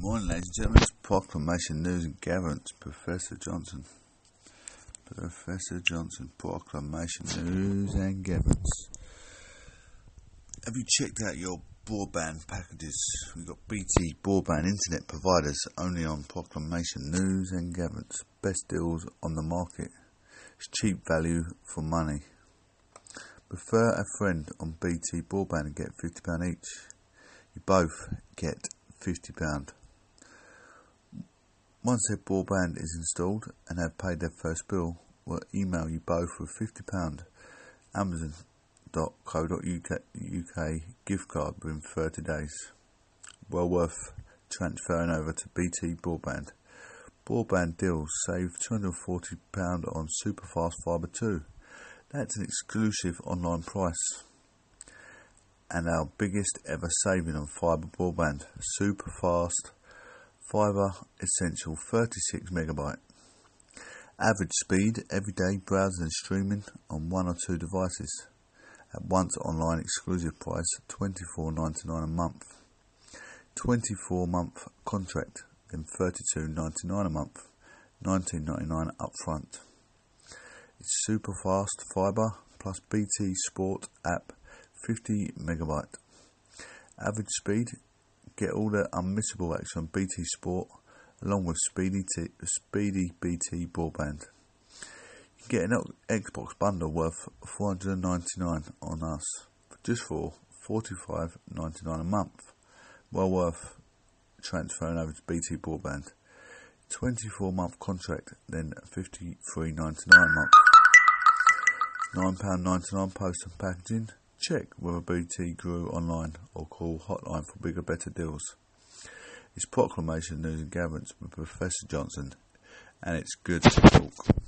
Morning, ladies and gentlemen. It's Proclamation News and Gatherance. Professor Johnson. Professor Johnson. Proclamation News and Gatherance. Have you checked out your broadband packages? We've got BT broadband internet providers only on Proclamation News and Gatherance. Best deals on the market. It's cheap value for money. Refer a friend on BT broadband and get £50 each. You both get £50. Once their broadband is installed and have paid their first bill, we'll email you both with £50 Amazon.co.uk gift card within 30 days. Well worth transferring over to BT Broadband. Broadband deals save £240 on Superfast Fibre 2. That's an exclusive online price and our biggest ever saving on fibre broadband. Superfast Fibre Essential 36 megabyte. Average speed everyday browsing and streaming on one or two devices. At once online exclusive price $24.99 a month. 24 month contract then $32.99 a month. $19.99 upfront. It's super fast fibre plus BT Sport app 50 megabyte. Average speed Get all the unmissable action on BT Sport along with speedy, t- speedy BT broadband. You can get an Xbox bundle worth 499 on us just for 45.99 a month. Well worth transferring over to BT broadband. 24 month contract, then 53.99 a month. £9.99 post and packaging. Check whether BT grew online or call hotline for bigger, better deals. It's Proclamation News and Gatherance with Professor Johnson, and it's good to talk.